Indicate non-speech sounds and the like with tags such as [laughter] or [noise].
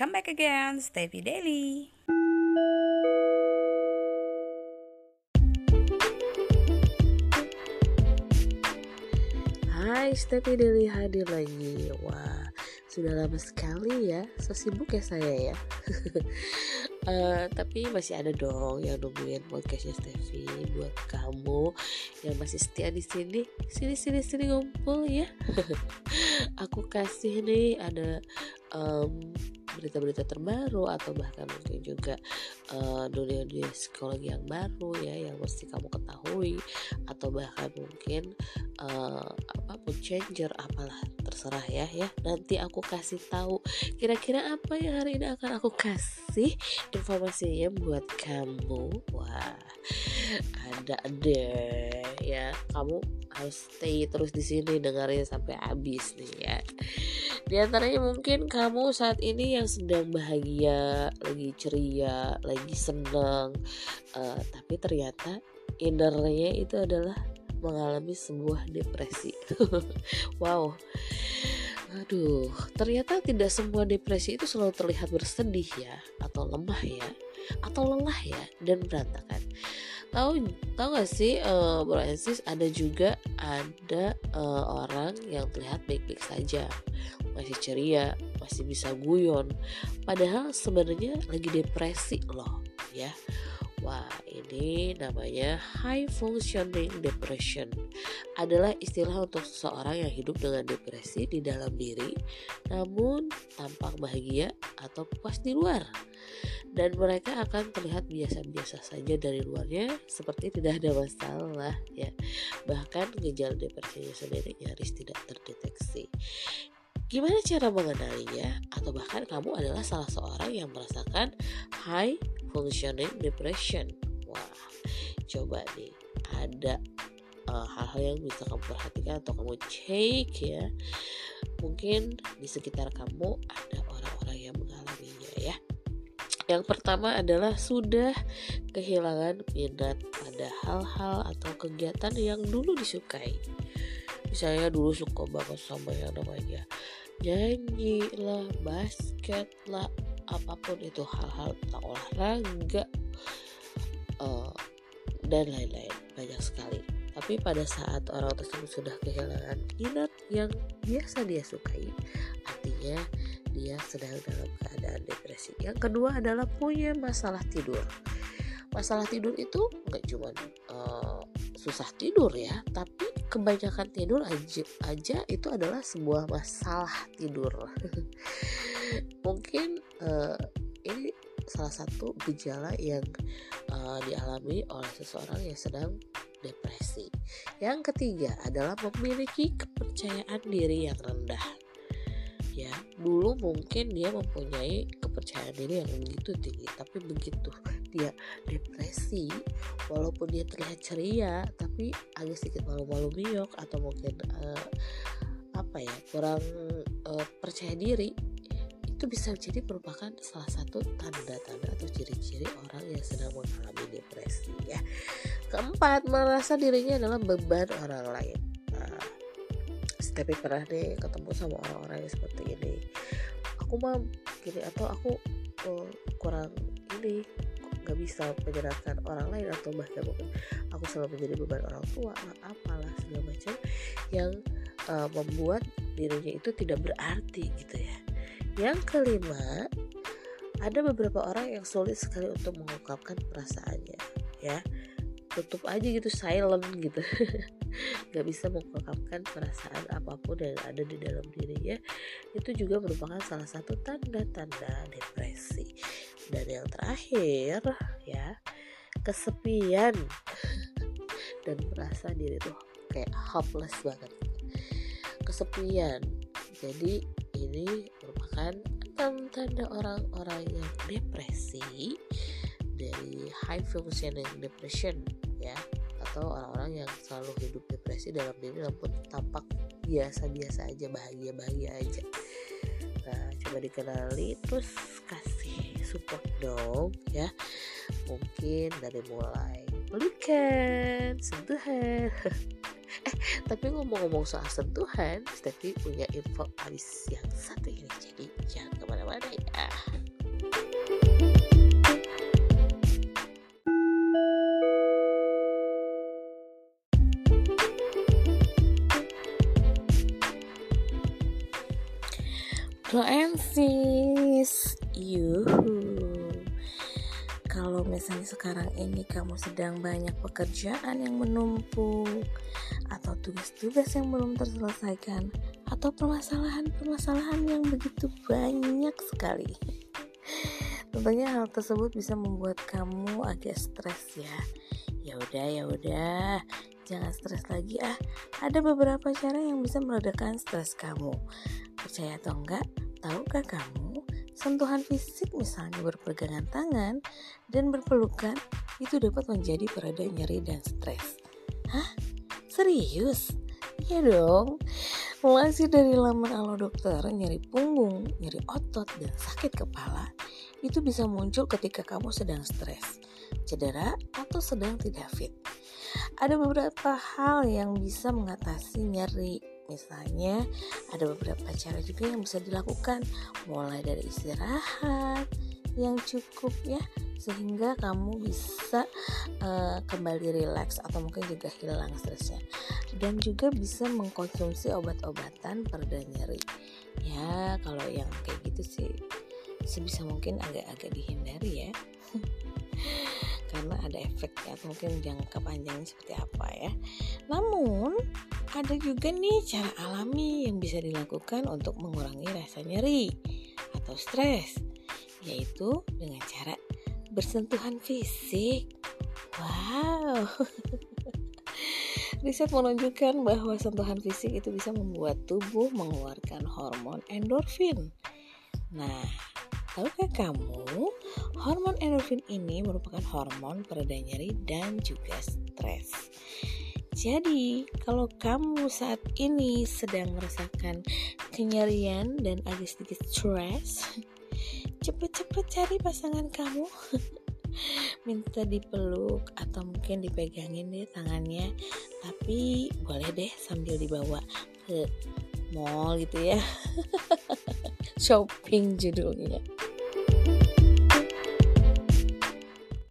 Welcome back again, Stevie Daily. Hai, Stevie Daily hadir lagi. Wah, sudah lama sekali ya. So sibuk ya saya ya. uh, [laughs] tapi masih ada dong yang nungguin podcastnya Stevie buat kamu yang masih setia di sini. Sini sini sini ngumpul ya. [laughs] Aku kasih nih ada um, berita-berita terbaru atau bahkan mungkin juga uh, dunia-dunia psikologi yang baru ya yang mesti kamu ketahui atau bahkan mungkin uh, apa mood changer apalah terserah ya ya. Nanti aku kasih tahu kira-kira apa yang hari ini akan aku kasih informasinya buat kamu. Wah ada deh ya. Kamu harus stay terus di sini dengerin sampai habis nih ya. Di antaranya mungkin kamu saat ini yang sedang bahagia, lagi ceria, lagi senang, uh, tapi ternyata innernya itu adalah mengalami sebuah depresi. [laughs] wow. Aduh, ternyata tidak semua depresi itu selalu terlihat bersedih ya, atau lemah ya, atau lelah ya, dan berantakan tahu tahu gak sih uh, Bro Ensis ada juga ada uh, orang yang terlihat baik-baik saja masih ceria masih bisa guyon. Padahal sebenarnya lagi depresi loh ya. Wah, ini namanya high functioning depression. Adalah istilah untuk seseorang yang hidup dengan depresi di dalam diri, namun tampak bahagia atau puas di luar. Dan mereka akan terlihat biasa-biasa saja dari luarnya seperti tidak ada masalah ya. Bahkan gejala depresinya sendiri nyaris tidak terdeteksi gimana cara mengenalinya? Atau bahkan kamu adalah salah seorang yang merasakan high functioning depression. Wah coba nih. Ada uh, hal-hal yang bisa kamu perhatikan atau kamu cek ya. Mungkin di sekitar kamu ada orang-orang yang mengalaminya ya. Yang pertama adalah sudah kehilangan minat pada hal-hal atau kegiatan yang dulu disukai. Misalnya dulu suka banget sama yang namanya nyanyi lah, basket lah, apa pun itu hal-hal tentang olahraga uh, dan lain-lain banyak sekali. Tapi pada saat orang tersebut sudah kehilangan minat yang biasa dia sukai, artinya dia sedang dalam keadaan depresi. Yang kedua adalah punya masalah tidur. Masalah tidur itu nggak cuma uh, susah tidur ya, tapi kebanyakan tidur aja, aja itu adalah sebuah masalah tidur. [laughs] Mungkin uh, ini salah satu gejala yang uh, dialami oleh seseorang yang sedang depresi. Yang ketiga adalah memiliki kepercayaan diri yang rendah mungkin dia mempunyai kepercayaan diri yang begitu tinggi tapi begitu dia depresi walaupun dia terlihat ceria tapi agak sedikit malu-malu biok atau mungkin uh, apa ya kurang uh, percaya diri itu bisa jadi merupakan salah satu tanda-tanda atau ciri-ciri orang yang sedang mengalami depresi ya. Keempat merasa dirinya adalah beban orang lain tapi pernah deh ketemu sama orang-orang yang seperti ini. Aku mah gini atau aku uh, kurang ini nggak bisa menyerahkan orang lain atau bahkan mungkin aku selalu menjadi beban orang tua lah apalah segala macam yang uh, membuat dirinya itu tidak berarti gitu ya. Yang kelima ada beberapa orang yang sulit sekali untuk mengungkapkan perasaannya ya. Tutup aja gitu silent gitu [laughs] nggak bisa mengungkapkan perasaan apa pun yang ada di dalam dirinya. Itu juga merupakan salah satu tanda-tanda depresi. Dan yang terakhir ya kesepian. Dan merasa diri tuh kayak hopeless banget. Kesepian. Jadi ini merupakan tanda orang-orang yang depresi dari high functioning depression ya atau orang-orang yang selalu hidup depresi dalam diri namun tampak biasa-biasa aja bahagia-bahagia aja. Nah coba dikenali terus kasih support dong ya. Mungkin dari mulai pelukan sentuhan. [laughs] Eh tapi ngomong-ngomong soal sentuhan Steffi punya info abis yang satu ini jadi jangan ke mana-mana ya Sis Yuhu. Kalau misalnya sekarang ini kamu sedang banyak pekerjaan yang menumpuk Atau tugas-tugas yang belum terselesaikan Atau permasalahan-permasalahan yang begitu banyak sekali. Tentunya hal tersebut bisa membuat kamu agak stres ya. Ya udah ya udah jangan stres lagi ah. Ada beberapa cara yang bisa meredakan stres kamu. Percaya atau enggak tahukah kamu sentuhan fisik misalnya berpegangan tangan dan berpelukan itu dapat menjadi pereda nyeri dan stres. Hah? Serius? Iya dong. Masih dari laman alo dokter Nyeri punggung, nyeri otot, dan sakit kepala Itu bisa muncul ketika kamu sedang stres Cedera atau sedang tidak fit ada beberapa hal yang bisa mengatasi nyeri. Misalnya, ada beberapa cara juga yang bisa dilakukan, mulai dari istirahat yang cukup ya, sehingga kamu bisa uh, kembali rileks atau mungkin juga hilang stresnya. Dan juga bisa mengkonsumsi obat-obatan pereda nyeri. Ya, kalau yang kayak gitu sih sebisa mungkin agak-agak dihindari ya. [laughs] karena ada efeknya mungkin jangka panjangnya seperti apa ya. Namun ada juga nih cara alami yang bisa dilakukan untuk mengurangi rasa nyeri atau stres, yaitu dengan cara bersentuhan fisik. Wow. [laughs] Riset menunjukkan bahwa sentuhan fisik itu bisa membuat tubuh mengeluarkan hormon endorfin. Nah, tahukah kamu Hormon endorfin ini merupakan hormon pereda nyeri dan juga stres. Jadi, kalau kamu saat ini sedang merasakan kenyerian dan agak sedikit stres, cepet-cepet cari pasangan kamu. [laughs] Minta dipeluk atau mungkin dipegangin deh tangannya. Tapi boleh deh sambil dibawa ke mall gitu ya. [laughs] Shopping judulnya.